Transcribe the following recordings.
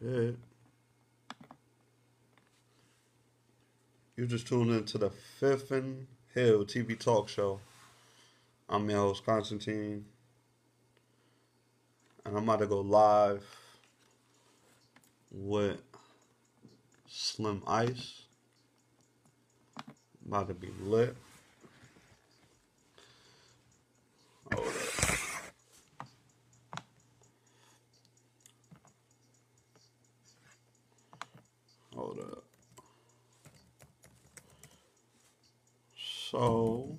Shit. You just tuned into the Fifth and Hill TV talk show. I'm your host, Constantine. And I'm about to go live with Slim Ice. About to be lit. Hold up. So,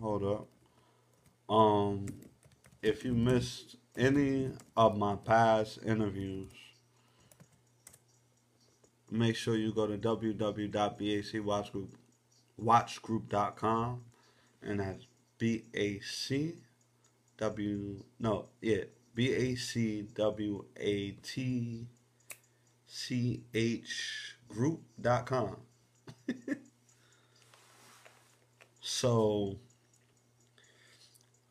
hold up. Um, if you missed any of my past interviews, make sure you go to www.bacwatchgroup.watchgroup.com and that's B A C W no yeah B A C W A T C H group.com. so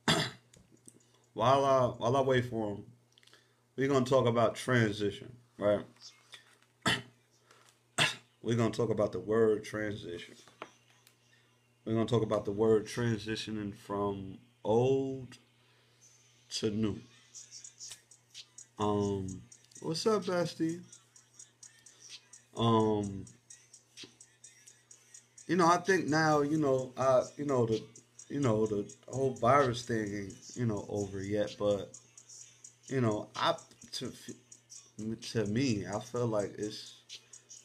while I while I wait for him, we're gonna talk about transition, right? we're gonna talk about the word transition. We're gonna talk about the word transitioning from old to new. Um, what's up, Bestie? Um, you know, I think now, you know, I, you know the, you know the whole virus thing ain't, you know, over yet, but, you know, I to to me, I feel like it's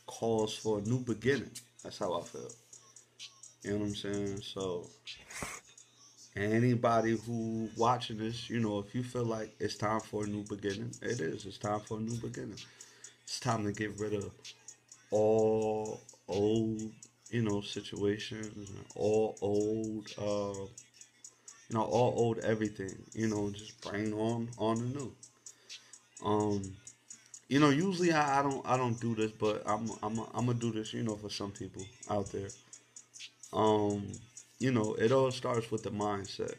calls for a new beginning. That's how I feel. You know what I'm saying? So, anybody who watching this, you know, if you feel like it's time for a new beginning, it is. It's time for a new beginning. It's time to get rid of all old, you know, situations, all old, uh, you know, all old everything, you know, just bring on on the new. Um, you know, usually I, I don't I don't do this, but I'm I'm I'm gonna do this, you know, for some people out there. Um, you know, it all starts with the mindset.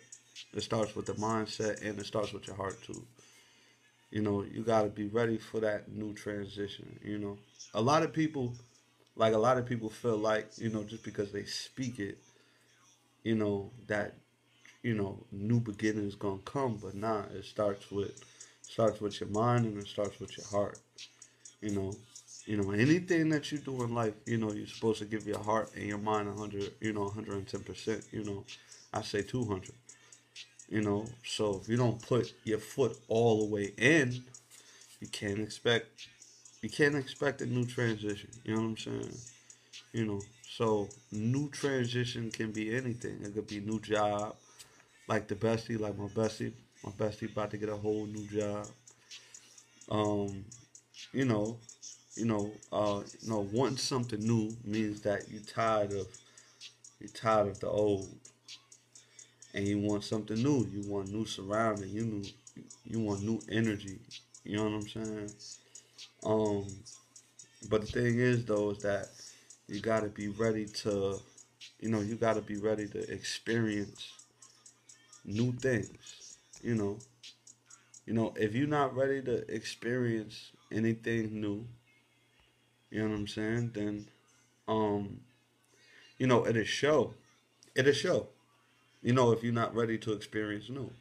It starts with the mindset, and it starts with your heart too. You know, you got to be ready for that new transition. You know, a lot of people, like a lot of people, feel like you know just because they speak it, you know that, you know, new beginning is gonna come, but nah, it starts with starts with your mind and it starts with your heart. You know, you know anything that you do in life, you know, you're supposed to give your heart and your mind hundred, you know, hundred and ten percent. You know, I say two hundred. You know, so if you don't put your foot all the way in, you can't expect you can't expect a new transition. You know what I'm saying? You know, so new transition can be anything. It could be new job, like the bestie, like my bestie. My bestie about to get a whole new job. Um, you know, you know, uh, you know, wanting something new means that you're tired of you're tired of the old, and you want something new. You want new surrounding. You new, you want new energy. You know what I'm saying? Um, but the thing is, though, is that you got to be ready to, you know, you got to be ready to experience new things. You know, you know, if you're not ready to experience anything new, you know what I'm saying? Then, um, you know, it'll show. It'll show. You know, if you're not ready to experience new.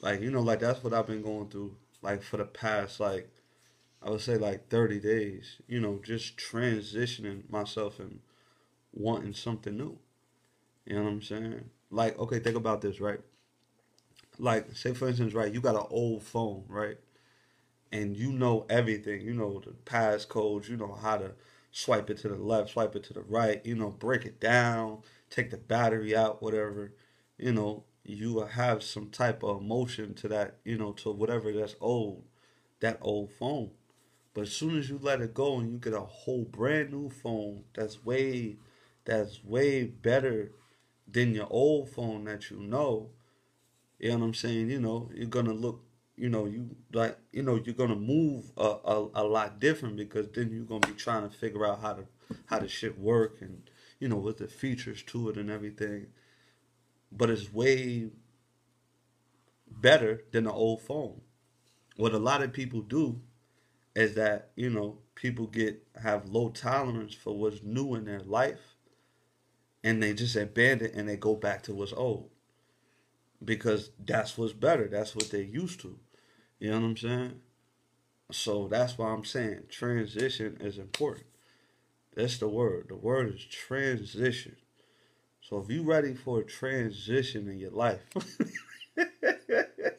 Like, you know, like that's what I've been going through, like for the past, like, I would say like 30 days, you know, just transitioning myself and wanting something new. You know what I'm saying? Like, okay, think about this, right? Like, say for instance, right, you got an old phone, right? And you know everything. You know the passcodes, you know how to swipe it to the left, swipe it to the right, you know, break it down, take the battery out, whatever. You know, you have some type of emotion to that, you know, to whatever that's old, that old phone. But as soon as you let it go and you get a whole brand new phone that's way that's way better than your old phone that you know, you know what I'm saying? You know, you're gonna look, you know, you like, you know, you're gonna move a, a, a lot different because then you're gonna be trying to figure out how to how the shit work and you know with the features to it and everything. But it's way better than the old phone. What a lot of people do is that you know people get have low tolerance for what's new in their life, and they just abandon and they go back to what's old because that's what's better. That's what they're used to. You know what I'm saying? So that's why I'm saying transition is important. That's the word. The word is transition. So if you're ready for a transition in your life, if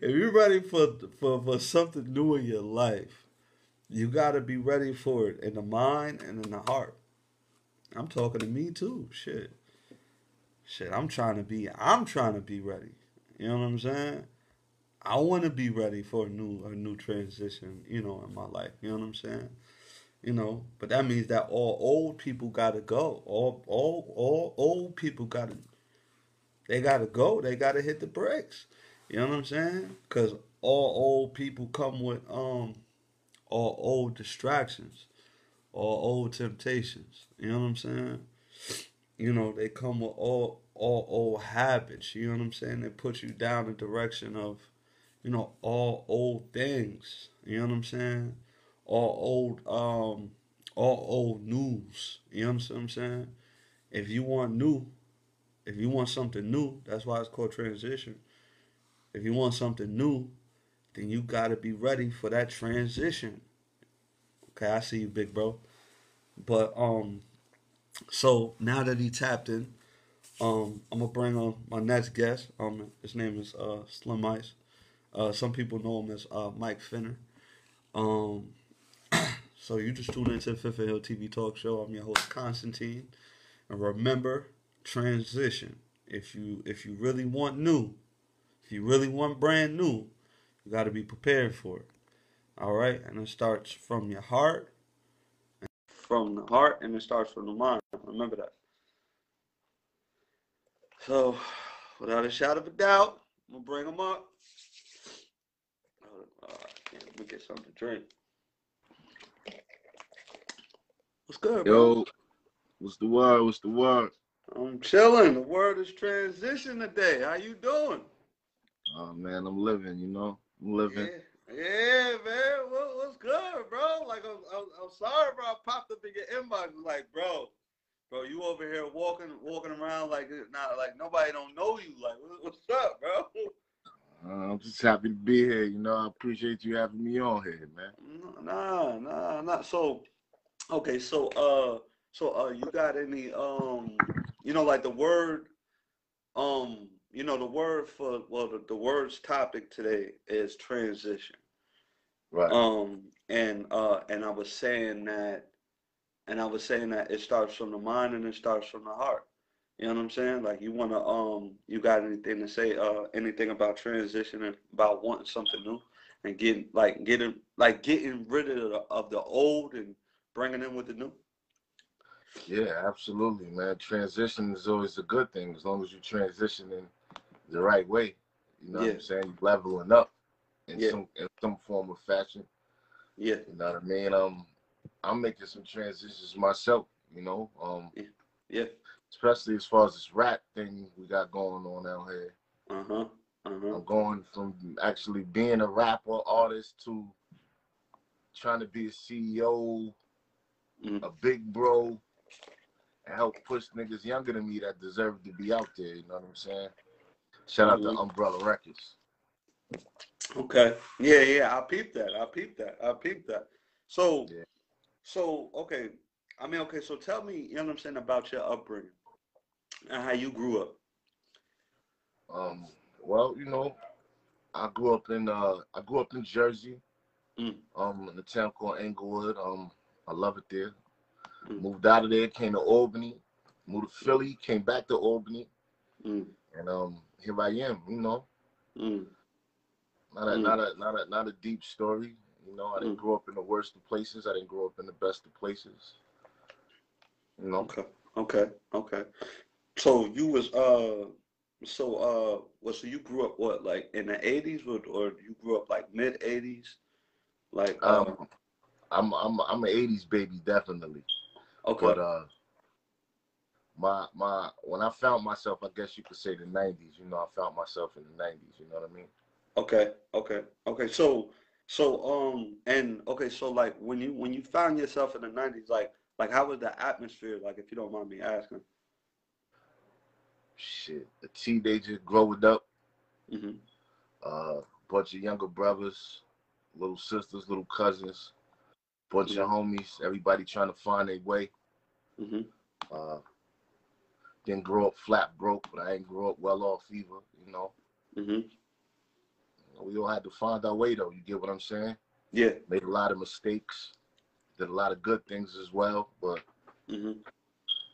you're ready for, for, for something new in your life, you got to be ready for it in the mind and in the heart. I'm talking to me too. Shit. Shit, I'm trying to be I'm trying to be ready. You know what I'm saying? I want to be ready for a new a new transition, you know, in my life. You know what I'm saying? You know, but that means that all old people gotta go. All all all old people gotta they gotta go. They gotta hit the brakes. You know what I'm saying? Cause all old people come with um all old distractions, all old temptations. You know what I'm saying? You know, they come with all all old habits. You know what I'm saying? They put you down the direction of, you know, all old things. You know what I'm saying? All old um all old news. You know what I'm saying? If you want new, if you want something new, that's why it's called transition. If you want something new, then you gotta be ready for that transition. Okay, I see you, big bro. But um, so now that he tapped in, um, I'm gonna bring on my next guest. Um, his name is uh Slim Ice. Uh, some people know him as uh Mike Fenner. Um, so you just tuned into the Fifth Hill TV Talk Show. I'm your host Constantine, and remember, transition. If you if you really want new, if you really want brand new, you got to be prepared for it. All right, and it starts from your heart, from the heart, and it starts from the mind. Remember that. So, without a shadow of a doubt, I'm gonna bring them up. Uh, me get something to drink. What's good, bro? Yo, what's the word? What's the word? I'm chilling. The word is transition today. How you doing? Oh man, I'm living. You know, I'm living. Yeah, yeah man. What, what's good, bro? Like, I'm, I'm, I'm sorry, bro. I popped up in your inbox. Like, bro, bro, you over here walking, walking around like not like nobody don't know you. Like, what, what's up, bro? Uh, I'm just happy to be here. You know, I appreciate you having me on here, man. Nah, nah, not So, okay, so uh, so uh, you got any um, you know, like the word, um, you know, the word for well, the, the word's topic today is transition. Right. Um, and uh, and I was saying that, and I was saying that it starts from the mind and it starts from the heart. You know what I'm saying? Like you wanna um, you got anything to say? Uh, anything about transition and about wanting something new and getting like getting like getting rid of the, of the old and bringing in with the new. Yeah, absolutely, man. Transition is always a good thing as long as you transition in the right way. You know Yeah. what I'm saying? You're leveling up in Yeah. some in some form of fashion. Yeah, You know what I mean? Um, I'm making some transitions myself. You know, um, yeah, especially as far as this rap thing we got going on out here. uh huh, uh huh. I'm going from actually being a rapper artist to trying to be a CEO, Mhm. a big bro, and help push niggas younger than me that deserve to be out there. You know what I'm saying? Shout out Mhm. to Umbrella Records. Okay. Yeah, yeah. I peeped that. I peeped that. I peeped that. So, Yeah. so okay. I mean, okay. So tell me, you know what I'm saying about your upbringing and how you grew up. Um, well, you know, I grew up in uh, I grew up in Jersey, Mm. um, in a town called Englewood. Um, I love it there. Mm. Moved out of there, came to Albany, moved to Philly, came back to Albany, Mm, and um, here I am. You know, mm, not a Mm. not a not a not a deep story. You know, I didn't Mm. grow up in the worst of places. I didn't grow up in the best of places. You know, okay. Okay. Okay. So you was uh, so uh, well, so you grew up what like in the 80s or or you grew up like mid 80s, like uh, um, I'm I'm I'm an '80s baby, definitely. okay. But uh, my my when I found myself, I guess you could say the '90s. You know, I found myself in the '90s. You know what I mean? Okay, okay, okay. So, So um and okay, so like when you when you found yourself in the nineties, like like how was the atmosphere like if you don't mind me asking? Shit, a teenager growing up, hmm uh, bunch of younger brothers, little sisters, little cousins, bunch Yeah. of homies, everybody trying to find their way. hmm Uh, didn't grow up flat broke, but I ain't grow up well off either. You know, hmm we all had to find our way though. You get what I'm saying? Yeah. Made a lot of mistakes, did a lot of good things as well, but hmm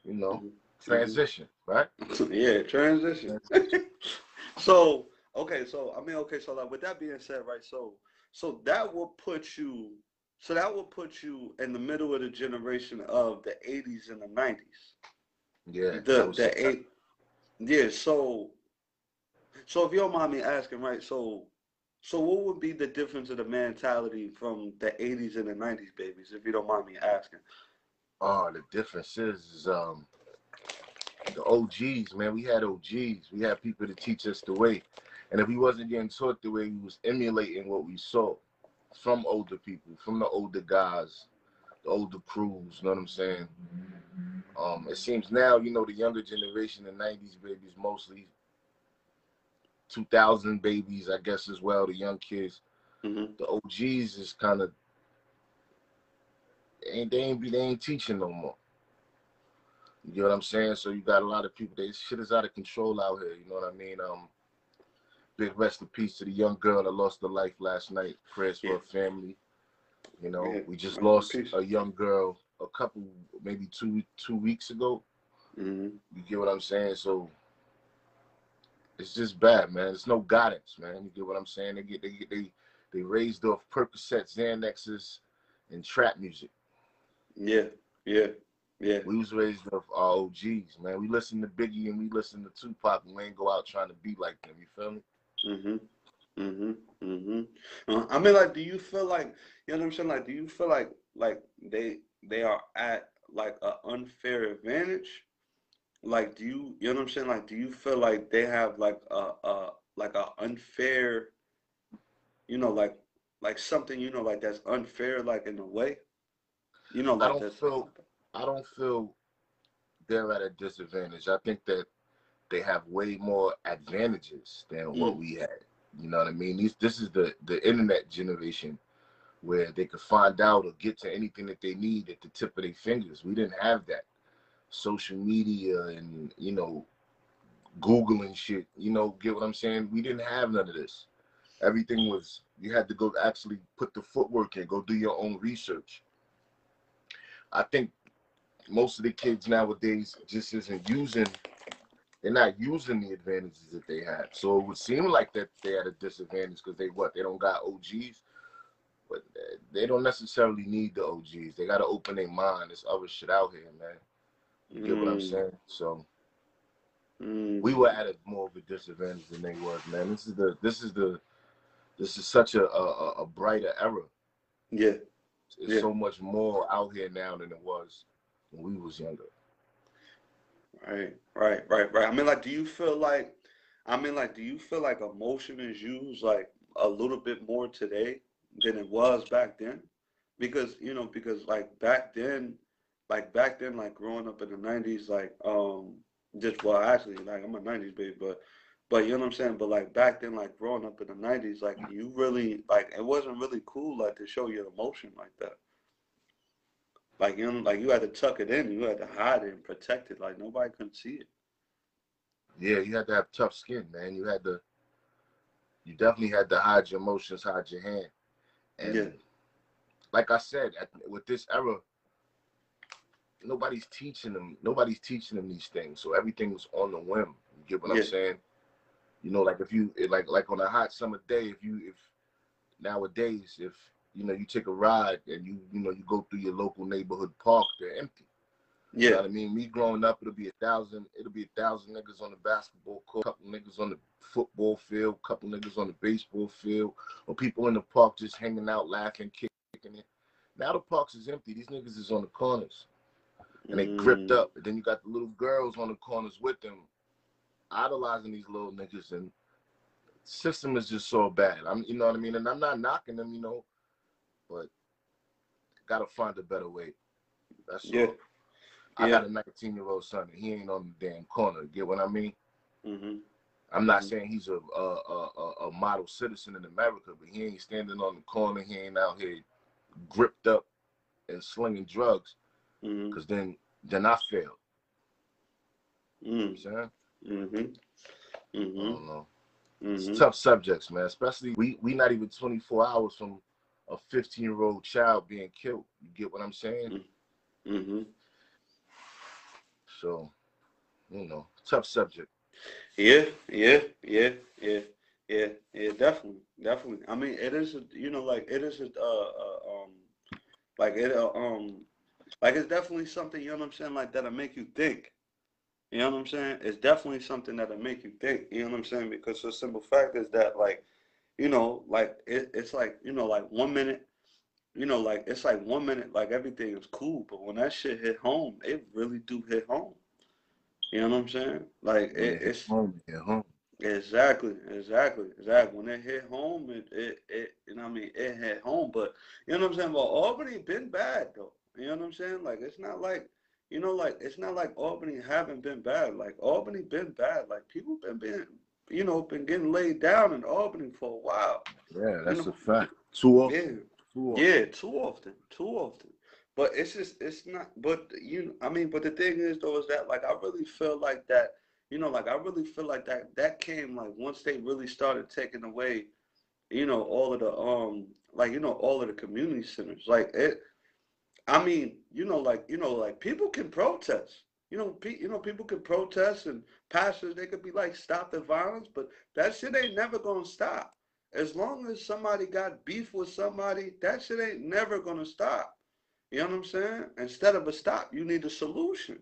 you know, Mhm. transition, right? yeah, transition. so okay, so I mean, okay, so like with that being said, right? So so that will put you, so that will put you in the middle of the generation of the '80s and the '90s. Yeah. The the eight, yeah. So so if you don't mind me asking, right? So so what would be the difference of the mentality from the '80s and the '90s, babies? If you don't mind me asking. Oh, the difference is, is um the OGs, man. We had OGs. We had people to teach us the way. And if we wasn't getting taught the way, we was emulating what we saw from older people, from the older guys, the older crews, you know what I'm saying? Um, it seems now, you know, the younger generation, the nineties babies mostly 2000 babies, I guess as well, the young kids. hmm The OGs is kind of ain't they ain't be they ain't teaching no more. You know what I'm saying? So you got a lot of people. They shit is out of control out here. You know what I mean? Um, big rest in peace to the young girl that lost her life last night. Prayers for Yeah. her family. You know, Yeah, we just lost a young girl a couple, maybe two two weeks ago. hmm You get what I'm saying? So it's just bad, man. There's no guidance, man. You get what I'm saying? They get they get they they raised off Percocet, Xanaxes, and trap music. Yeah. Yeah. Yeah. We was raised off our OGs, man. We listen to Biggie and we listen to Tupac, and we ain't go out trying to be like them. You feel me? Mhm. Mhm. Mhm. I mean, like, do you feel like you know what I'm saying? Like, do you feel like like they they are at like an unfair advantage? Like, do you you know what I'm saying? Like, do you feel like they have like a a like a unfair, you know, like like something you know like that's unfair, like in a way, you know, like I don't that's feel I don't feel they're at a disadvantage. I think that they have way more advantages than what Mm. we had. You know what I mean? These, this is the the internet generation where they could find out or get to anything that they need at the tip of their fingers. We didn't have that. Social media and you know, Googling shit. You know, get what I'm saying? We didn't have none of this. Everything was you had to go actually put the footwork in, go do your own research. I think most of the kids nowadays just isn't using they're not using the advantages that they had. So it would seem like that they had a disadvantage because they what they don't got OGs, but they don't necessarily need the OGs. They got to open their mind. There's other shit out here, man. You get what I'm Mm, saying? So mm, we were at a more of a disadvantage than they was, man. This is the this is the this is such a a, a brighter era. yeah. It's Yeah. so much more out here now than it was when we was younger. Right, right, right, right. I mean, like, do you feel like, I mean, like, do you feel like emotion is used like a little bit more today than it was back then? Because, you know, because like back then, like back then, like growing up in the 90s, like, um, just, well, actually, like, I'm a 90s baby, but, but you know what I'm saying? But like back then, like growing up in the 90s, like, you really, like, it wasn't really cool, like, to show your emotion like that. Like, you know, like you had to tuck it in, you had to hide it and protect it, like nobody couldn't see it. Yeah, you had to have tough skin, man. You had to, you definitely had to hide your emotions, hide your hand. And Yeah. like I said, at, with this era, nobody's teaching them. Nobody's teaching them these things. So everything's on the whim. You get what Yeah. I'm saying? You know, like if you like like on a hot summer day, if you if nowadays if you know you take a ride and you you know you go through your local neighborhood park, they're empty. You know Yeah, what I mean? Me growing up, it'll be a thousand, it'll be a thousand niggas on the basketball court, couple niggas on the football field, couple niggas on the baseball field, or people in the park just hanging out, laughing, kicking it. Now the parks is empty. These niggas is on the corners and they gripped Mm, up. And then you got the little girls on the corners with them, idolizing these little niggas and system is just so bad. I'm, you know what I mean, and I'm not knocking them, you know, but gotta find a better way. That's Yeah. all. I Yeah. got a 19 year old son, and he ain't on the damn corner. Get what I mean? Mm-hmm. I'm not Mhm. saying he's a a, a a model citizen in America, but he ain't standing on the corner. He ain't out here gripped up and slinging drugs. Mm-hmm. Because then then I failed. You know what I'm Mm-hmm. saying? Mm-hmm. I don't know. Mm-hmm. It's tough subjects, man. Especially we we not even 24 hours from a 15 year old child being killed. You get what I'm saying? Mm-hmm. So, you know, tough subject. Yeah, yeah, yeah, yeah, yeah, yeah, definitely, definitely. I mean, it is, a, you know, like it is, a, uh, uh, um, like it, uh, um, like it's definitely something. You know what I'm saying? Like that'll make you think. You know what I'm saying? It's definitely something that'll make you think. You know what I'm saying? Because the simple fact is that, like, you know, like it, it's like, you know, like one minute, you know, like it's like one minute, like everything is cool, but when that shit hit home, it really do hit home. You know what I'm saying? Like it, it it's home, hit home. exactly, exactly, exactly. When it hit home, it, it, it, you know what I mean? It hit home, but you know what I'm saying? Well, Albany been bad though. You know what I'm saying? Like it's not like, you know, like it's not like Albany haven't been bad. Like Albany been bad. Like people been being, you know, been getting laid down in Albany for a while. Yeah, that's know, a fact. Too often. Yeah. Too often. Yeah, too often, too often. But it's just, it's not. But you, I mean, but the thing is, though, is that like I really feel like that. You know, like I really feel like that. That came like once they really started taking away, you know, all of the um, like you know, all of the community centers. Like it. I mean, you know, like you know, like people can protest. You know, pe- you know, people can protest, and pastors they could be like, stop the violence, but that shit ain't never gonna stop. As long as somebody got beef with somebody, that shit ain't never gonna stop. You know what I'm saying? Instead of a stop, you need a solution.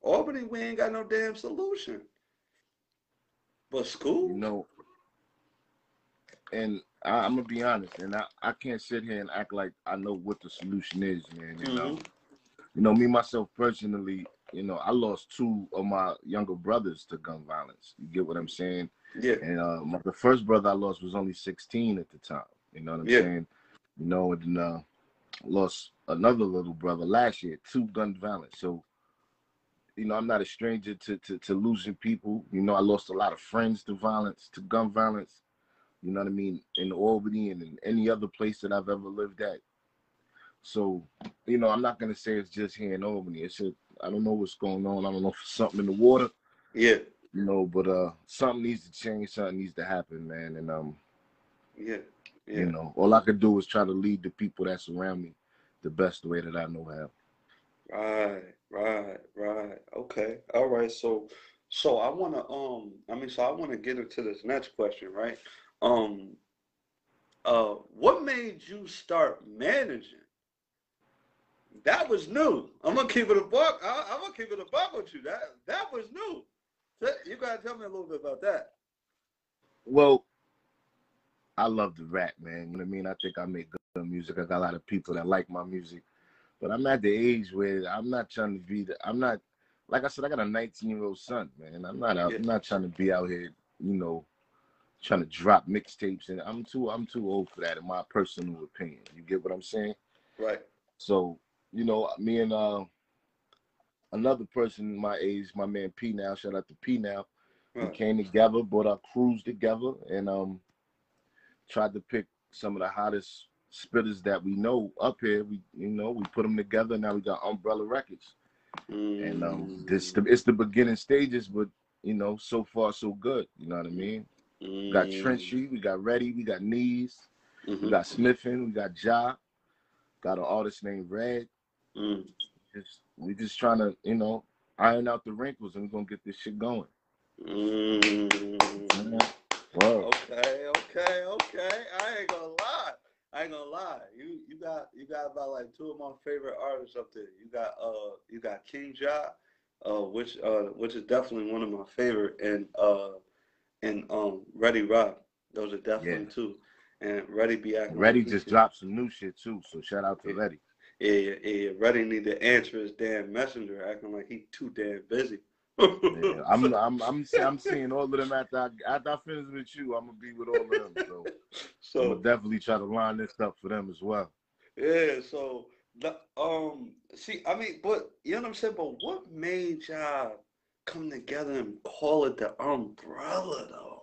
Albany, we ain't got no damn solution. But school, You know, and I, I'm gonna be honest, and I, I can't sit here and act like I know what the solution is, man. You know, Mhm. you know, me myself personally, you know, I lost two of my younger brothers to gun violence. You get what I'm saying? yeah, And uh, my, the first brother I lost was only 16 at the time. You know what I'm Yeah. saying? You know, and then, uh, lost another little brother last year, to gun violence. So, you know, I'm not a stranger to, to, to losing people. You know, I lost a lot of friends to violence, to gun violence. You know what I mean? In Albany and in any other place that I've ever lived at. So, you know, I'm not gonna say it's just here in Albany. It's a, I don't know what's going on. I don't know if it's something in the water yeah, you know, but uh something needs to change, something needs to happen, man. And um, yeah, yeah. you know, all I could do is try to lead the people that surround me the best way that I know how. Right, right, right. Okay. All right. So, so I want to, um, I mean, so I want to get into this next question, right? Um, uh, what made you start managing? That was new. I'm gonna keep it a buck. I, I'm gonna keep it a buck with you. That that was new. You gotta tell me a little bit about that. Well, I love the rap, man. You know what I mean? I think I make good music. I got a lot of people that like my music. But I'm at the age where I'm not trying to be the I'm not like I said, I got a 19 year old son, man. I'm not out, Yeah. I'm not trying to be out here, you know, trying to drop mixtapes and I'm too I'm too old for that in my personal opinion. You get what I'm saying? Right. So, you know, me and uh another person my age, my man P now, shout out to P now. We came together, brought our crews together, and um tried to pick some of the hottest spitters that we know up here. We you know, we put them together. Now we got Umbrella Records. And um this Mm, it's the beginning stages, but you know, so far so good. You know what I mean? We got mm, Trenchy, we got Ready, we got Knees, we mhm, got Sniffing, we got Ja, got an artist named Red. Mm. Just we just trying to, you know, iron out the wrinkles and we're gonna get this shit going. Mm. Word. Okay, okay, okay. I ain't gonna lie. I ain't gonna lie. You you got you got about like two of my favorite artists up there. You got uh you got King Ja, uh which uh which is definitely one of my favorite and uh and um Ready Rock. Those are definitely Yeah. two. And Ready be acting Ready just dropped some new shit too, so shout out to Yeah. Ready. Yeah, yeah, yeah. Ready need to answer his damn messenger, acting like he too damn busy. Yeah, I'm, I'm, I'm, I'm seeing all of them after I, after I finish with you. I'm gonna be with all of them. So, so I'm gonna definitely try to line this up for them as well. Yeah. So, the, um, see, I mean, but you know what I'm saying. But what made y'all come together and call it the umbrella, though?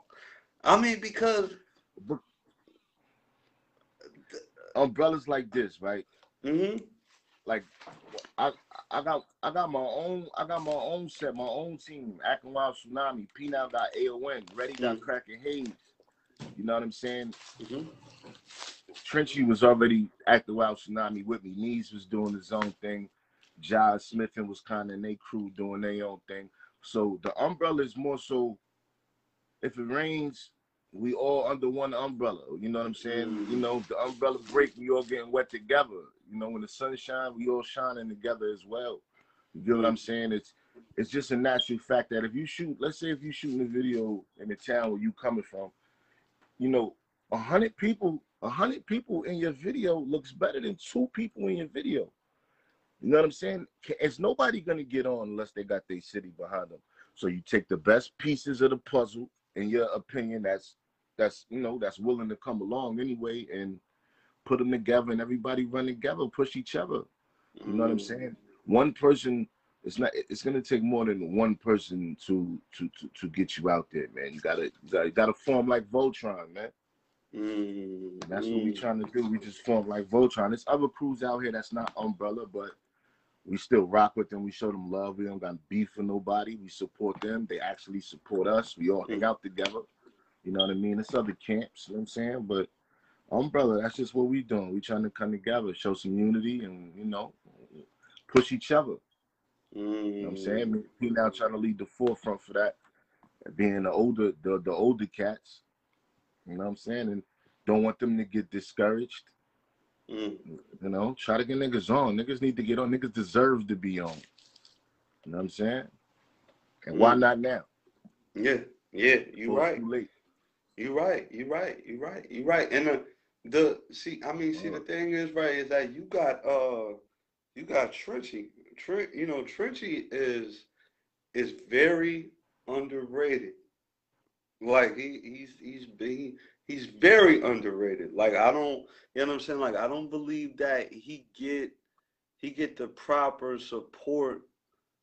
I mean, because umbrellas like this, right? Mm-hmm. Like I I got I got my own I got my own set, my own team. Acting Wild Tsunami, P now got AON, Ready got mm-hmm. Cracking Haze. You know what I'm saying? Mm-hmm. Trenchy was already acting Wild Tsunami with me. Nees was doing his own thing. Josh Smith and was kind of in their crew doing their own thing. So the umbrella is more so if it rains, we all under one umbrella. You know what I'm saying? Mm-hmm. You know, the umbrella break, we all getting wet together. You know, when the sun shine, we all shining together as well. You get what I'm saying? It's it's just a natural fact that if you shoot, let's say if you shooting a video in the town where you coming from, you know, a hundred people, a hundred people in your video looks better than two people in your video. You know what I'm saying? It's nobody gonna get on unless they got their city behind them. So you take the best pieces of the puzzle, in your opinion, that's that's you know that's willing to come along anyway and put them together and everybody run together, push each other. You know what I'm mm. saying? One person it's not it's gonna take more than one person to to to, to get you out there, man. You gotta you gotta, you gotta form like Voltron, man. Mm, that's what we mm. trying to do. We just form like Voltron. There's other crews out here that's not Umbrella, but we still rock with them. We show them love. We don't got beef for nobody. We support them. They actually support us. We all hang out together. You know what I mean? It's other camps, you know what I'm saying? But umbrella, that's just what we doing. We trying to come together, show some unity and, you know, push each other. Mm. You know what I'm saying? Mm. He now trying to lead the forefront for that. Being the older the, the older cats. You know what I'm saying? And don't want them to get discouraged. Mm. You know, try to get niggas on. Niggas need to get on. Niggas deserve to be on. You know what I'm saying? And mm. why not now? Yeah, yeah, you right. Too late. You're right. You're right. You're right. You're right. And the, the see, I mean, see, the thing is, right, is that you got uh, you got Trenchy. Trent, you know, Trenchy is is very underrated. Like he he's he's he, he's very underrated. Like I don't, you know what I'm saying? Like I don't believe that he get he get the proper support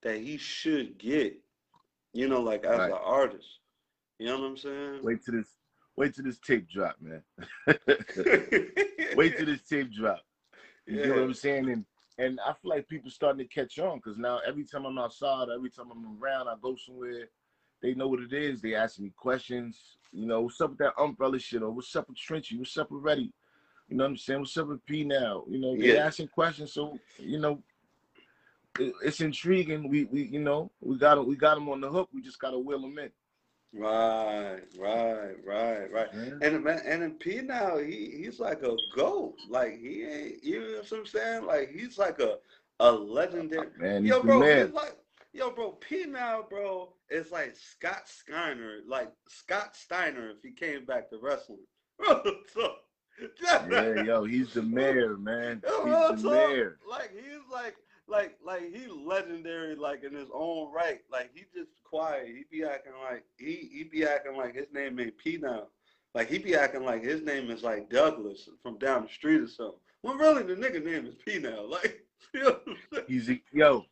that he should get. You know, like as right. an artist. You know what I'm saying? Wait till this wait till this tape drop, man. wait till this tape drop. You yeah. know what I'm saying? And and I feel like people starting to catch on because now every time I'm outside, every time I'm around, I go somewhere, they know what it is. They ask me questions. You know, what's up with that umbrella shit? Or what's up with Trenchy? What's up with Ready? You know what I'm saying? What's up with P now? You know, they yeah. asking questions. So, you know, it, it's intriguing. We we you know, we got we got them on the hook. We just gotta wheel them in. Right, right, right, right. Yeah. And and in P now, he he's like a goat. Like he ain't, you know what I'm saying? Like he's like a a legendary. Man, yo, bro, man. like yo, bro. P now, bro, is like Scott Steiner, like Scott Steiner if he came back to wrestling. so, yeah, yo, he's the mayor, man. He's the mayor. Like he's like like like he legendary like in his own right. Like he just quiet. He be acting like he he be acting like his name ain't P now. Like he be acting like his name is like Douglas from down the street or something. Well, really, the nigga name is P now. Like you know he's a, yo,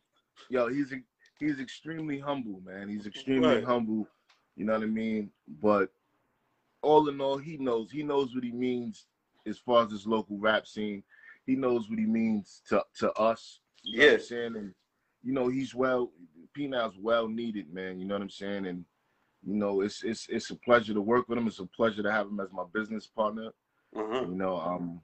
yo, he's a, he's extremely humble, man. He's extremely right. humble. You know what I mean? But all in all, he knows. He knows what he means as far as this local rap scene. He knows what he means to to us you know yeah. what I'm saying? And you know, he's well P-Now's well needed, man. You know what I'm saying? And you know, it's it's it's a pleasure to work with him. It's a pleasure to have him as my business partner. Uh-huh. You know, um,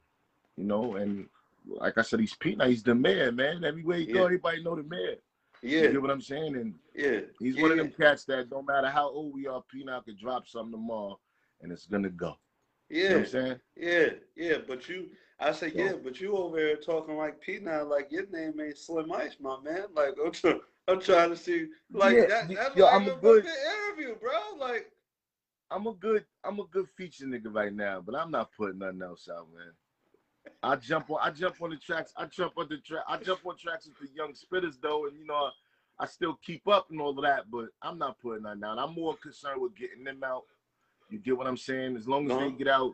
you know, and like I said, he's now. He's the man, man. Everywhere you yeah. go, everybody know the man. Yeah. You get what I'm saying? And yeah, he's yeah. one of them cats that no matter how old we are, P-Now could drop something tomorrow and it's gonna go. Yeah. You know I'm saying? Yeah, yeah. But you I said, yeah, but you over here talking like P now, like your name ain't Slim Ice, my man. Like I'm, trying, I'm trying to see, like yeah, that, that's yo, like I'm a good interview, bro. Like I'm a good, I'm a good feature nigga right now, but I'm not putting nothing else out, man. I jump on, I jump on the tracks, I jump on the track, I jump on tracks with the young spitters though, and you know, I, I still keep up and all of that, but I'm not putting that down. I'm more concerned with getting them out. You get what I'm saying? As long as Uh-huh. they get out,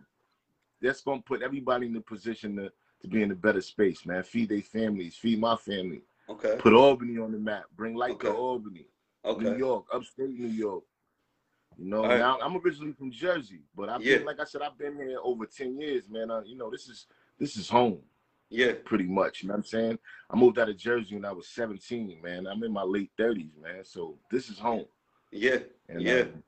that's gonna put everybody in the position to, to be in a better space, man. Feed their families, feed my family, Okay. put Albany on the map, bring light to Albany, Okay. New York, upstate New York. You know, right. now I'm originally from Jersey, but I've Yeah. been like I said, I've been here over 10 years, man. Uh, you know, this is this is home Yeah. pretty much. You know what I'm saying? I moved out of Jersey when I was 17, man. I'm in my late 30s, man. So this is home. Yeah. And Yeah. um,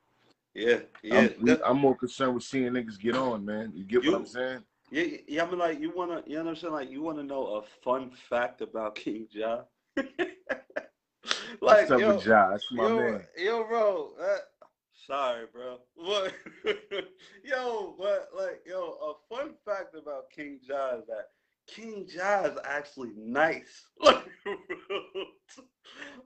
Yeah. Yeah. I'm, I'm more concerned with seeing niggas get on, man. You get You- what I'm saying? yeah. Yeah. I mean, like, you wanna, you know what I'm saying? Like, you wanna know a fun fact about King Ja? like, What's up yo, with Ja? That's my yo, man. yo, bro. Uh, sorry, bro. What? yo, but like, yo, a fun fact about King Ja is that King Ja is actually nice. Like,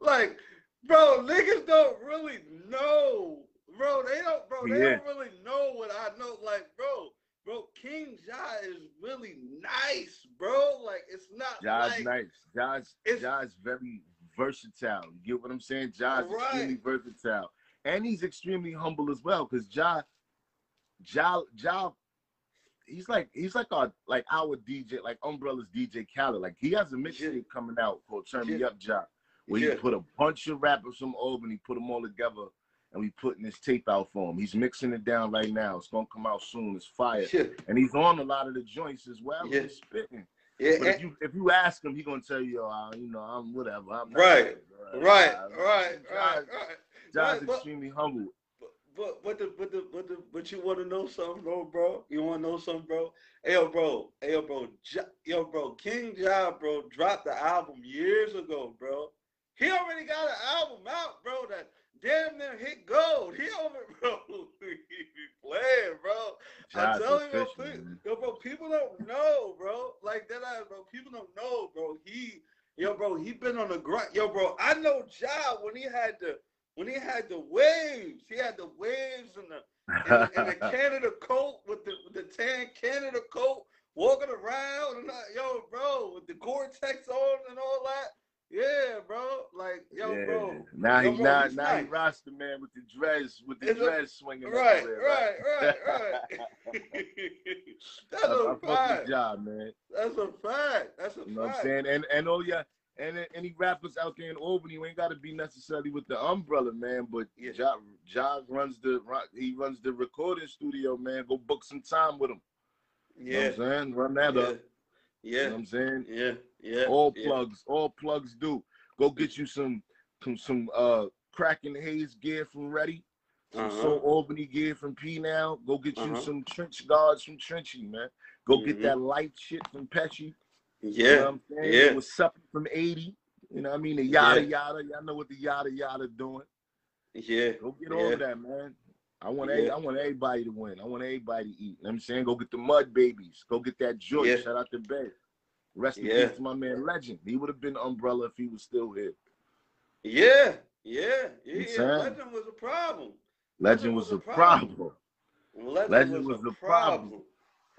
like, bro, niggas don't really know, bro. They don't, bro. They Yeah. don't really know what I know. Like, bro, bro, King Ja is really nice, bro. Like, it's not Ja's like, nice. Ja's it's- Ja's very versatile. You get what I'm saying? Ja's Right. extremely versatile. And he's extremely humble as well, because Ja Ja Ja he's like he's like our like our DJ, like Umbrella's DJ Khaled. Like he has a mixtape coming out called Turn Me Yeah. Up Ja, where Yeah. he put a bunch of rappers from Albany, put them all together, and we putting this tape out for him. He's mixing it down right now. It's gonna come out soon. It's fire. yeah, And he's on a lot of the joints as well. Yeah. He's spitting. yeah, But if you if you ask him, he gonna tell you, oh, you know, I'm whatever. I'm not Right, right, right, right, right. Ja's Right, but- extremely humble. But but the but the but the but you want to know something, bro, bro? You want to know something, bro? Hey, yo, bro. Hey, yo, bro. Yo, bro. King Ja, bro, dropped the album years ago, bro. He already got an album out, bro. That damn near hit gold. He over, bro. he be playing, bro. I Ja's tell you, official, yo, bro. People don't know, bro. Like that, ass, bro. People don't know, bro. He, yo, bro. He been on the grind, yo, bro. I know Ja when he had the when he had the waves. He had the waves and the the, in the Canada coat with the with the tan Canada coat, walking around and uh, yo, bro, with the Gore-Tex on and all that. Yeah, bro. Like, yo, yeah. bro. Now Yo, he bro, now he's he. Rasta man with the dress with the It's a- dress swinging Right, everywhere, right, right, right. That's I, a fact. Ja, man. That's a fact. That's a You know what I'm saying? And and oh yeah, and any rappers out there in Albany, you ain't got to be necessarily with the umbrella, man. But Yeah. Ja, ja runs the he runs the recording studio, man. Go book some time with him. You know Yeah. what I'm saying? Run that Yeah. up. You know Yeah. I'm saying? Yeah. Yeah. All yeah. plugs, all plugs do. Go get you some some some uh cracking haze gear from Ready. Some Uh-huh. Soul Albany gear from P now. Go get you Uh-huh. some trench guards from Trenchy, man. Go get Mhm. that light shit from Pesci. You know Yeah. I'm saying? yeah. What's up from 80? You know what I mean? The yada Yeah. yada. Y'all know what the yada yada doing. Yeah. Go get Yeah. all of that, man. I want Yeah. I want everybody to win. I want everybody to eat. You know I'm saying? Go get the mud babies. Go get that joy. Yeah. Shout out to Bay. Rest in Yeah. peace to my man Legend. He would have been umbrella if he was still here. Yeah. Yeah. You Yeah. Legend was a problem. Legend was a problem. Legend, was, a the problem.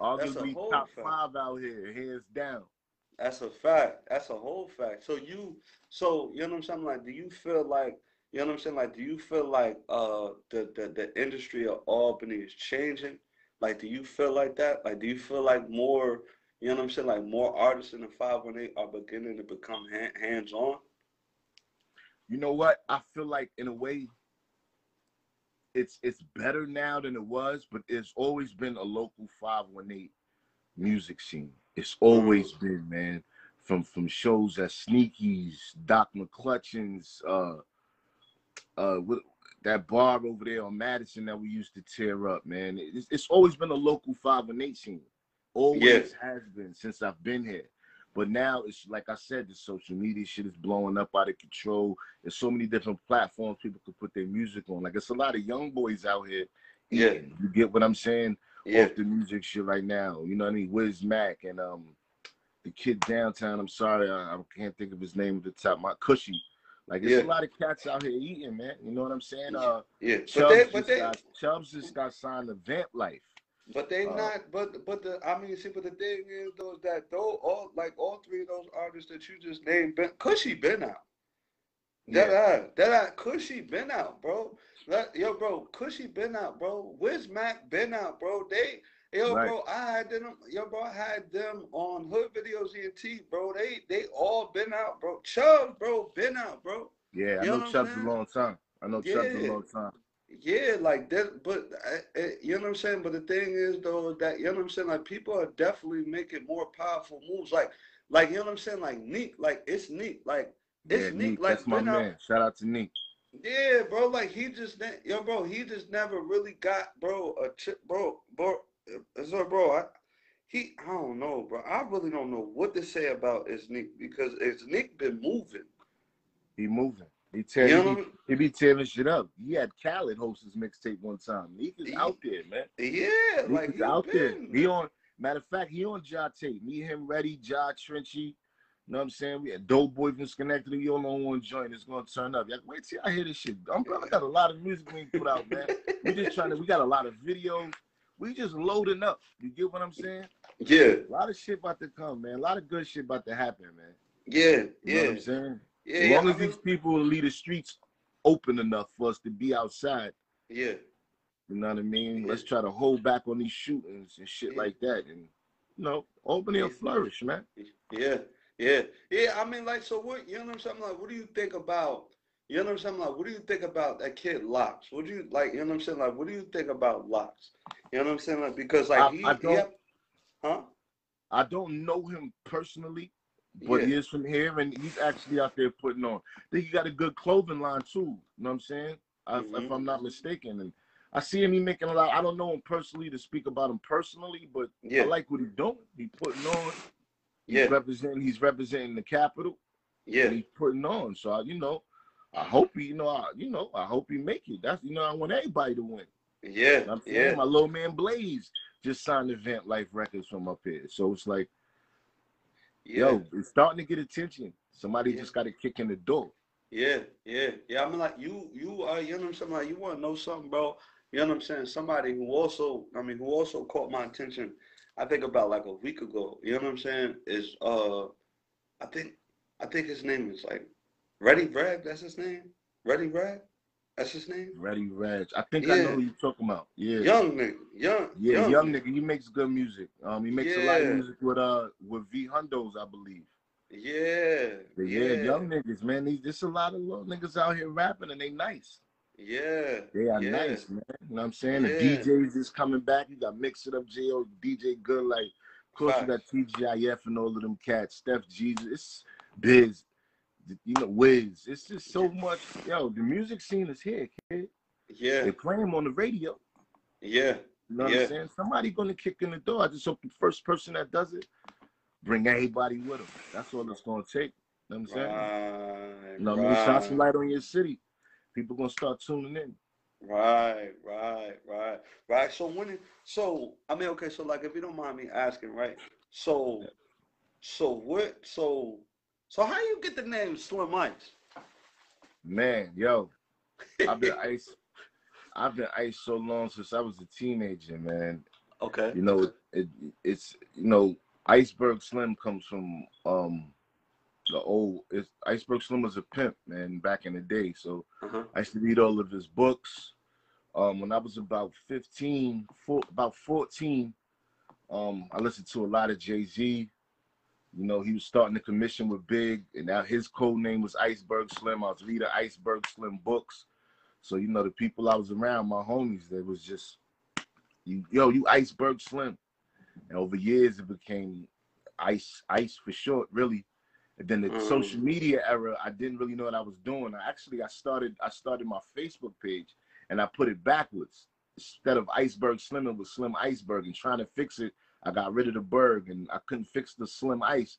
Arguably top fact. five out here, hands down. That's a fact. That's a whole fact. So you, so you know what I'm saying? Like, do you feel like, you know what I'm saying? Like, do you feel like uh the the, the industry of Albany is changing? Like, do you feel like that? Like, do you feel like more, you know what I'm saying? Like, more artists in the 518 are beginning to become hand, hands on? You know what? I feel like in a way it's it's better now than it was, but it's always been a local 518 music scene. It's always been, man. From from shows at Sneaky's, Doc McClutchin's, uh uh with that bar over there on Madison that we used to tear up, man. It's, it's always been a local five 518 scene. Always Yeah. has been since I've been here. But now it's like I said, the social media shit is blowing up out of control. There's so many different platforms people could put their music on. Like it's a lot of young boys out here. Yeah. eating. You get what I'm saying? Yeah. Off the music shit right now. You know what I mean? Wiz Mac and um the kid downtown. I'm sorry, I, I can't think of his name at the top. My Cushy. Like there's Yeah. a lot of cats out here eating, man. You know what I'm saying? Uh Yeah. But Chubbs, they, but just they, got, Chubbs just got signed to Vamp Life. But they Uh, not. But but the I mean, see, but the thing is, though, is that though all like all three of those artists that you just named, been, Cushy been out. That yeah. eye, that eye, Cushy been out, bro. Yo, bro, Cushy been out, bro. Where's Mac been out, bro. They, yo, right. bro, I had them, yo, bro, I had them on Hood Videos ENT, bro. They, they all been out, bro. Chubb, bro, been out, bro. Yeah, I you know, know Chubb's a long time. I know yeah. Chubb's a long time. Yeah, like that, but uh, uh, you know what I'm saying. But the thing is, though, that you know what I'm saying. Like people are definitely making more powerful moves. Like, like you know what I'm saying. Like Neek, like it's neat. Like it's yeah, Neek. Like that's my man. Out, Shout out to Neek. Yeah, bro. Like he just, yo, bro. He just never really got, bro, a chip, bro, bro. So, bro, I, he, I don't know, bro. I really don't know what to say about Isnick because Isnick been moving. He moving. He tear, you know he, he, be tearing shit up. He had Khaled host his mixtape one time. Neek is he, out there, man. Yeah, Neek like is out been. there. He on. Matter of fact, he on Ja tape. Me, him, ready, Ja Trenchy. You know what I'm saying? We had Dope Boy from Schenectady. You don't one joint. It's gonna turn up. Like, wait till I hear this shit. I'm I got a lot of music we put out, man. we just trying to. We got a lot of videos. We just loading up. You get what I'm saying? Yeah. A lot of shit about to come, man. A lot of good shit about to happen, man. Yeah, you yeah. Know what I'm saying? Yeah, as long yeah, as these people leave the streets open enough for us to be outside. Yeah. You know what I mean? Yeah. Let's try to hold back on these shootings and shit yeah. like that, and you know, open and flourish, man. Yeah, yeah, yeah. I mean, like, so what? You know what I'm saying? Like, what do you think about? You know what I'm saying? Like, what do you think about that kid Locks? What do you like? You know what I'm saying? Like, what do you think about Locks? You know what I'm saying? Like, because like I, he, I don't, he, huh? I don't know him personally, but yeah. he is from here, and he's actually out there putting on. I think he got a good clothing line too. You know what I'm saying? Mm-hmm. if I'm not mistaken, and I see him. He making a lot. I don't know him personally to speak about him personally, but yeah. I like what he's doing. He putting on. He's yeah. representing. He's representing the capital. Yeah. he's putting on. So I, you know, I hope he. You know, I, you know, I hope he make it. That's you know, I want everybody to win. Yeah. I'm saying yeah. my little man Blaze just signed Event Life Records from up here. So it's like yeah. Yo, it's starting to get attention. Somebody yeah. just got a kick in the door. Yeah, yeah, yeah. I mean, like you, you are, you know what I'm saying? Like, you want to know something, bro? You know what I'm saying? Somebody who also, I mean, who also caught my attention. I think about like a week ago. You know what I'm saying? Is uh, I think, I think his name is like Ready Bragg. That's his name. Ready Bragg. That's his name. Ready Reg. I think yeah. I know who you're talking about. Yeah. Young nigga. Young. Yeah, young, young nigga. He makes good music. Um, he makes yeah. a lot of music with uh with V Hundos, I believe. Yeah. yeah. yeah, young niggas, man. These there's a lot of little niggas out here rapping and they nice. Yeah. They are yeah. nice, man. You know what I'm saying? The DJs is coming back. You got Mix It Up J.O. DJ Good. Like, of course, you got TGIF and all of them cats. Steph Jesus. Biz you know, Wiz. It's just so much. Yo, the music scene is here, kid. Yeah. They play them on the radio. Yeah. You know yeah. what I'm saying? Somebody gonna kick in the door. I just hope the first person that does it bring everybody with them. That's all it's gonna take. You know what I'm saying? Right, you know what I mean? Shine some light on your city. People gonna start tuning in. Right, right, right, right. So when, so I mean, okay, so like, if you don't mind me asking, right? So, so what? So so how you get the name Slim Ice? Man, yo, I've been ice. I've been ice so long since I was a teenager, man. Okay. You know, it, it's you know, Iceberg Slim comes from um the old it's Iceberg Slim was a pimp, man, back in the day. So uh-huh. I used to read all of his books. Um, when I was about 15, four, about 14, um, I listened to a lot of Jay-Z, you know, he was starting the commission with Big, and now his code name was Iceberg Slim. I was reading Iceberg Slim books. So, you know, the people I was around, my homies, they was just, you, yo, you Iceberg Slim. And over years, it became Ice, Ice for short, really. And then the mm. social media era, I didn't really know what I was doing. I actually, I started, I started my Facebook page, and I put it backwards. Instead of Iceberg Slim, it was Slim Iceberg, and trying to fix it I got rid of the berg and I couldn't fix the slim ice.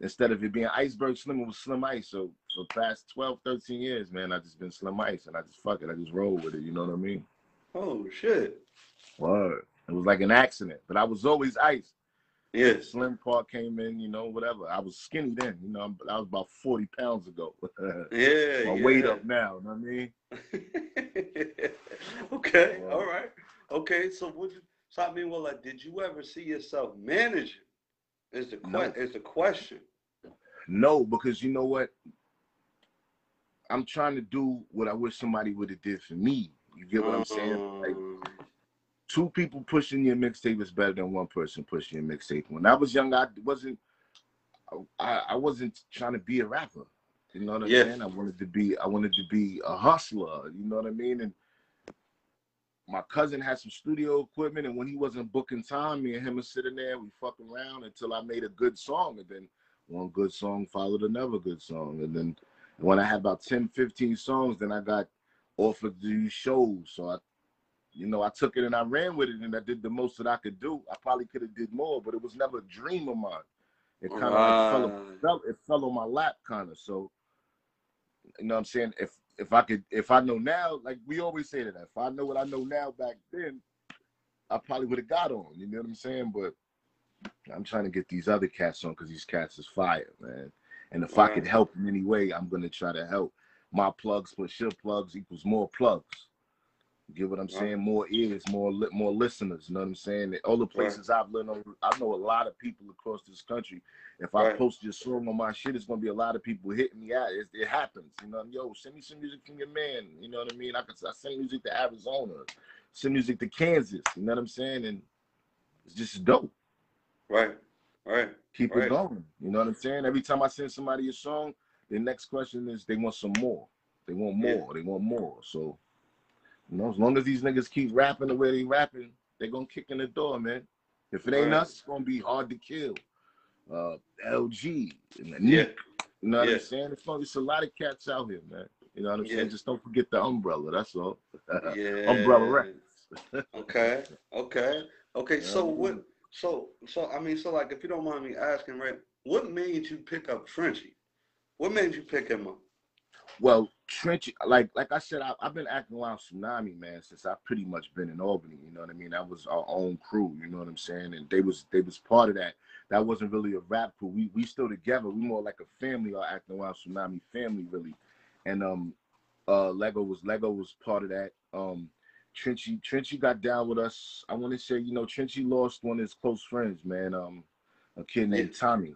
Instead of it being iceberg slim, it was slim ice. So for the past 12, 13 years, man, I just been slim ice and I just fuck it. I just roll with it. You know what I mean? Oh shit. Word. It was like an accident, but I was always ice. Yeah. Slim part came in, you know, whatever. I was skinny then, you know, I was about 40 pounds ago. yeah. My yeah. weight up now, you know what I mean? okay. All right. Okay. So what so I mean, well, like, did you ever see yourself managing? Is the que- no. is the question? No, because you know what? I'm trying to do what I wish somebody would have did for me. You get what I'm saying? Like Um, two people pushing your mixtape is better than one person pushing your mixtape. When I was young, I wasn't I, I wasn't trying to be a rapper. You know what I'm Yeah. saying? I wanted to be I wanted to be a hustler, you know what I mean? And my cousin had some studio equipment and when he wasn't booking time, me and him were sitting there, we fucking around until I made a good song and then one good song followed another good song. And then when I had about 10, 15 songs, then I got offered to do shows. So I you know, I took it and I ran with it and I did the most that I could do. I probably could have did more, but it was never a dream of mine. It kind of like fell, fell it fell on my lap kind of. So you know what I'm saying? If if I could if I know now, like we always say that if I know what I know now back then, I probably would have got on. You know what I'm saying? But I'm trying to get these other cats on because these cats is fire, man. And if I could help in any way, I'm gonna try to help. My plugs plus your plugs equals more plugs. You get what I'm Right. saying? More ears, more li- more listeners. You know what I'm saying? All the places I've lived on, I know a lot of people across this country. If I post your song on my shit, it's gonna be a lot of people hitting me out. It, it happens, you know. what I mean? Yo, send me some music from your man. You know what I mean? I can I send music to Arizona, send music to Kansas. You know what I'm saying? And it's just dope. Right. Right. Keep Right. it going. You know what I'm saying? Every time I send somebody a song, the next question is they want some more. They want Yeah. more. They want more. So, you know, as long as these niggas keep rapping the way they rapping, they gonna kick in the door, man. If it ain't Right. us, it's gonna be hard to kill. Uh, LG, and Yeah. Nick, you know what Yeah. I'm saying? It's, it's a lot of cats out here, man. You know what I'm Yeah. saying? Just don't forget the umbrella. That's all. Yeah. umbrella Records. Okay. Okay. Okay. So what? So so I mean, so like, if you don't mind me asking, right? What made you pick up Trenchy? What made you pick him up? Well, Trench, like like I said, I, I've been acting around Tsunami, man, since I've pretty much been in Albany. You know what I mean? That was our own crew. You know what I'm saying? And they was they was part of that. That wasn't really a rap crew. We we still together. We more like a family. Our acting around Tsunami family, really. And um, uh, Lego was Lego was part of that. Um, Trenchy Trenchy got down with us. I want to say, you know, Trenchy lost one of his close friends, man. Um, a kid named Tommy.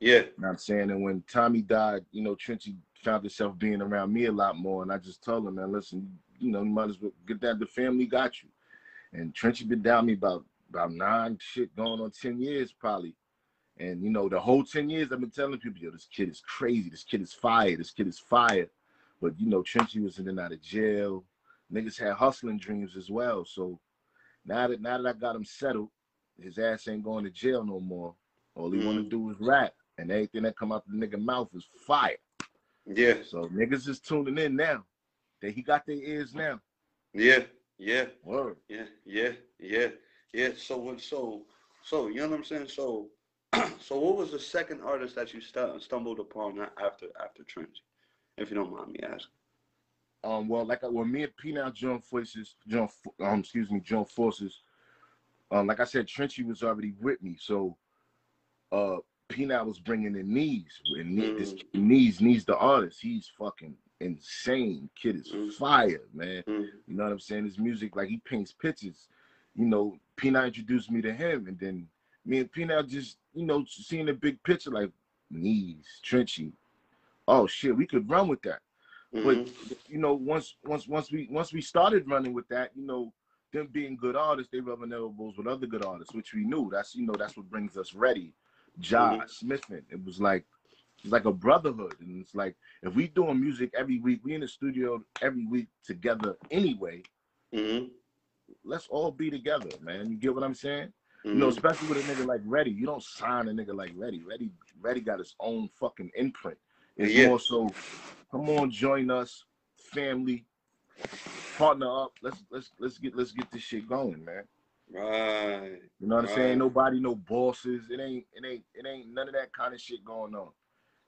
Yeah. You know what I'm saying? And when Tommy died, you know, Trenchy found himself being around me a lot more. And I just told him, man, listen, you know, you might as well get that. The family got you. And Trenchy been down me about about nine shit going on 10 years probably. And you know, the whole 10 years I've been telling people, yo, this kid is crazy, this kid is fire, this kid is fire. But you know, Trenchy was in and out of jail. Niggas had hustling dreams as well. So now that now that I got him settled, his ass ain't going to jail no more. All he wanna Mm. do is rap. And everything that come out the nigga mouth is fire. Yeah. So niggas is tuning in now. That he got their ears now. Yeah. Yeah. Word. Yeah. Yeah. Yeah. Yeah. So what? So so you know what I'm saying? So so what was the second artist that you stu- stumbled upon after after Trinity? If you don't mind me asking. Um, well, like I, when me and P now joined forces, joined, um, excuse me, joined forces. Um, like I said, Trenchy was already with me, so uh, P now was bringing in knees, and Ne- this Mm. knees, knees the artist. He's fucking insane. Kid is Mm. fire, man. Mm. You know what I'm saying? His music, like he paints pictures. You know, P now introduced me to him, and then me and P now just, you know, seeing the big picture, like knees, Trenchy. Oh shit, we could run with that. Mhm. But you know, once once once we once we started running with that, you know, them being good artists, they rubbing elbows with other good artists, which we knew. That's you know, that's what brings us ready. Josh Mhm. Smithman. It was like it's like a brotherhood. And it's like if we doing music every week, we in the studio every week together anyway, Mhm. let's all be together, man. You get what I'm saying? You Mhm. know, especially with a nigga like Reddy. You don't sign a nigga like Reddy. Reddy Reddy got his own fucking imprint. It's Yeah. more so, come on, join us, family, partner up. Let's let's let's get let's get this shit going, man. Right. You know what I'm saying? Nobody, no bosses. It ain't it ain't it ain't none of that kind of shit going on.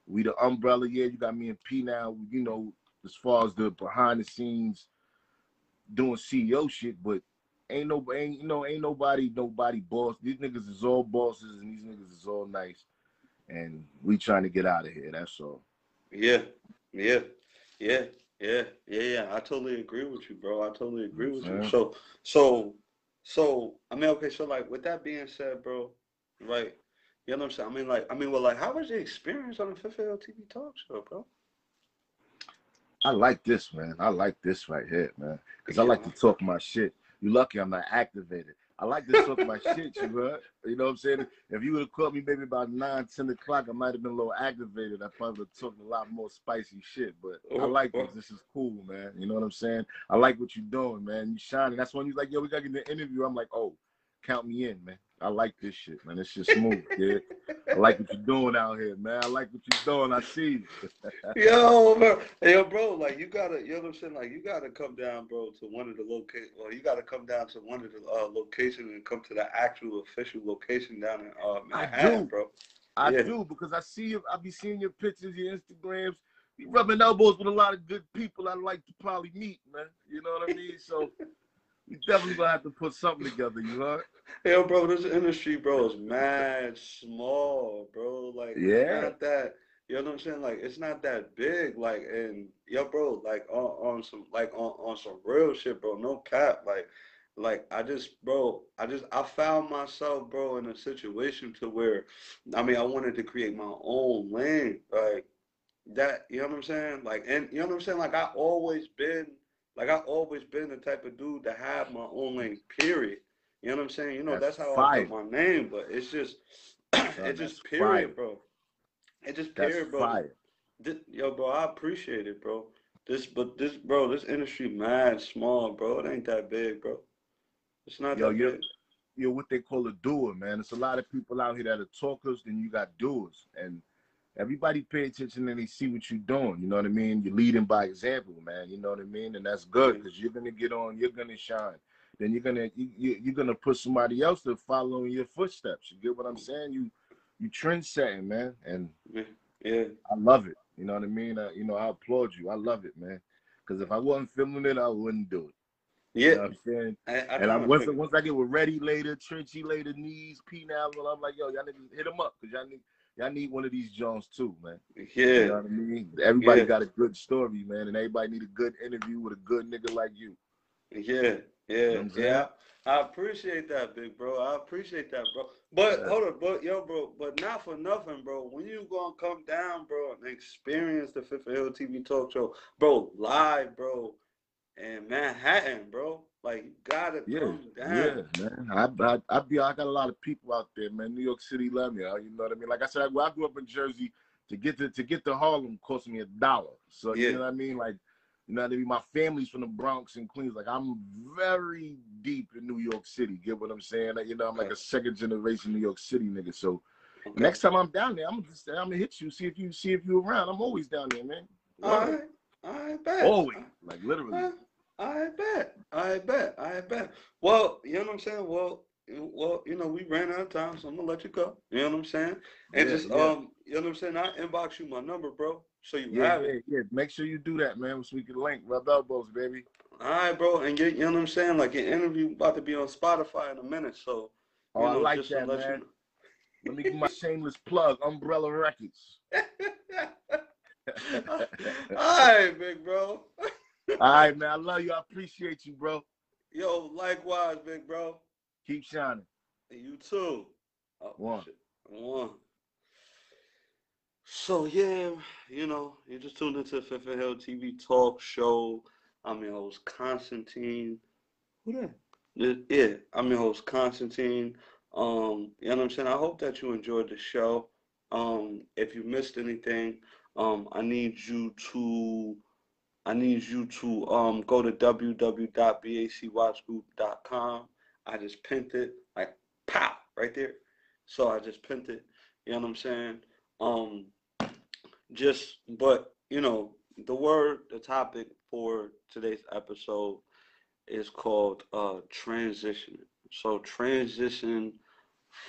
We the umbrella, yeah. You got me and P now. You know, as far as the behind the scenes doing CEO shit, but ain't no ain't you know ain't nobody nobody boss. These niggas is all bosses and these niggas is all nice, and we trying to get out of here. That's all. Yeah, yeah, yeah, yeah, yeah, yeah. I totally agree with you, bro. I totally agree with you. Mhm. So, so, so, I mean, okay, so like with that being said, bro, right? You know what I'm saying? I mean, like, I mean, well, like, how was the experience on the Fifth LTV talk show, bro? I like this, man. I like this right here, man. Because I like to talk my shit. You lucky I'm not activated. I like to talk my shit, you heard? You know what I'm saying? If you would have caught me maybe about 9, 10 o'clock, I might have been a little aggravated. I probably would have talked a lot more spicy shit. But I oh, like oh. this. This is cool, man. You know what I'm saying? I like what you're doing, man. You shining. That's when you're like, yo, we got to get the interview. I'm like, oh, count me in, man. I like this shit, man. It's just smooth, kid. I like what you're doing out here, man. I like what you're doing. I see you. yo, bro. yo, bro, like you gotta, you know what I'm saying? Like you gotta come down, bro, to one of the locations. Well, you gotta come down to one of the uh, locations and come to the actual official location down in uh, Manhattan, I do. bro. I yeah. do because I see you. I be seeing your pictures, your Instagrams. You rubbing elbows with a lot of good people. I like to probably meet, man. You know what I mean? So we definitely gonna have to put something together. You heard? Yo, bro, this industry, bro, is mad small, bro. Like, yeah, not that. You know what I'm saying? Like, it's not that big. Like, and yo, bro, like on, on some, like on, on some real shit, bro. No cap. Like, like I just, bro, I just, I found myself, bro, in a situation to where, I mean, I wanted to create my own lane, like that. You know what I'm saying? Like, and you know what I'm saying? Like, I always been, like, I always been the type of dude to have my own lane. Period. You know what I'm saying? You know, that's, that's how. I put my name, but it's just it just period, bro. It just period, that's bro. Fire. This, yo, bro, I appreciate it, bro. This but this bro, this industry mad small, bro. It ain't that big, bro. It's not yo, that you're, big. You're what they call a doer, man. It's a lot of people out here that are talkers, then you got doers. And everybody pay attention and they see what you're doing. You know what I mean? You're leading by example, man. You know what I mean? And that's good because you're gonna get on, you're gonna shine then you're gonna you, you're gonna put somebody else to follow in your footsteps. You get what I'm saying? You you trend setting, man, and yeah, I love it. You know what I mean? Uh, you know, I applaud you. I love it, man. Because if I wasn't filming it, I wouldn't do it. Yeah, you know I'm saying. I, I and I once once I get with Ready later, Trenchy later, knees, P now, I'm like, yo, y'all need to hit them up because y'all need y'all need one of these Jones too, man. Yeah, you know what I mean. Everybody yeah. got a good story, man, and everybody need a good interview with a good nigga like you. Yeah, yeah, you know yeah. I appreciate that, big bro. I appreciate that, bro. But yeah. hold on, but yo, bro, but not for nothing, bro. When you gonna come down, bro, and experience the Fifth Hill TV talk show, bro, live, bro, in Manhattan, bro. Like gotta yeah, down. Yeah, man. I, I I be I got a lot of people out there, man. New York City love me. You know what I mean? Like I said, I, I grew up in Jersey. To get to to get to Harlem cost me a dollar. So yeah. you know what I mean? Like you know what I mean? My family's from the Bronx and Queens. Like I'm very deep in New York City. Get what I'm saying? Like, you know, I'm like a second generation New York City nigga. So okay. next time I'm down there, I'm just I'm gonna hit you, see if you see if you around. I'm always down there, man. All right. I bet. Always. Uh, like literally. Uh, I bet. I bet. I bet. Well, you know what I'm saying? Well, well, you know, we ran out of time, so I'm gonna let you go. You know what I'm saying? And yeah, just yeah. um, you know what I'm saying? I inbox you my number, bro. So you yeah, have it. Yeah, yeah. Make sure you do that, man, so we can link, rub elbows, baby. All right, bro. And you, you know what I'm saying? Like your interview about to be on Spotify in a minute, so. Oh, know, I like that, man. You... Let me give my shameless plug, Umbrella Records. All right, big bro. All right, man. I love you. I appreciate you, bro. Yo, likewise, big bro. Keep shining. And you too. Oh, One. Shit. One. So yeah, you know, you just tuned into Fifth and Hill TV talk show. I'm your host Constantine. Who that? Yeah, I'm your host Constantine. Um, you know what I'm saying? I hope that you enjoyed the show. Um, if you missed anything, um, I need you to I need you to um go to www.bacwatchgroup.com. I just pinned it like pow right there. So I just pinned it. You know what I'm saying? Um just but you know the word the topic for today's episode is called uh transition so transition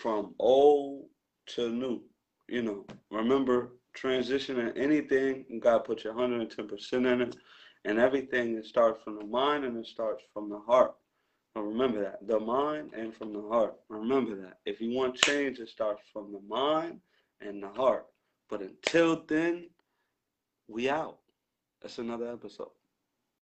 from old to new you know remember transitioning anything you gotta put your 110% in it and everything it starts from the mind and it starts from the heart now remember that the mind and from the heart remember that if you want change it starts from the mind and the heart but until then, we out. That's another episode.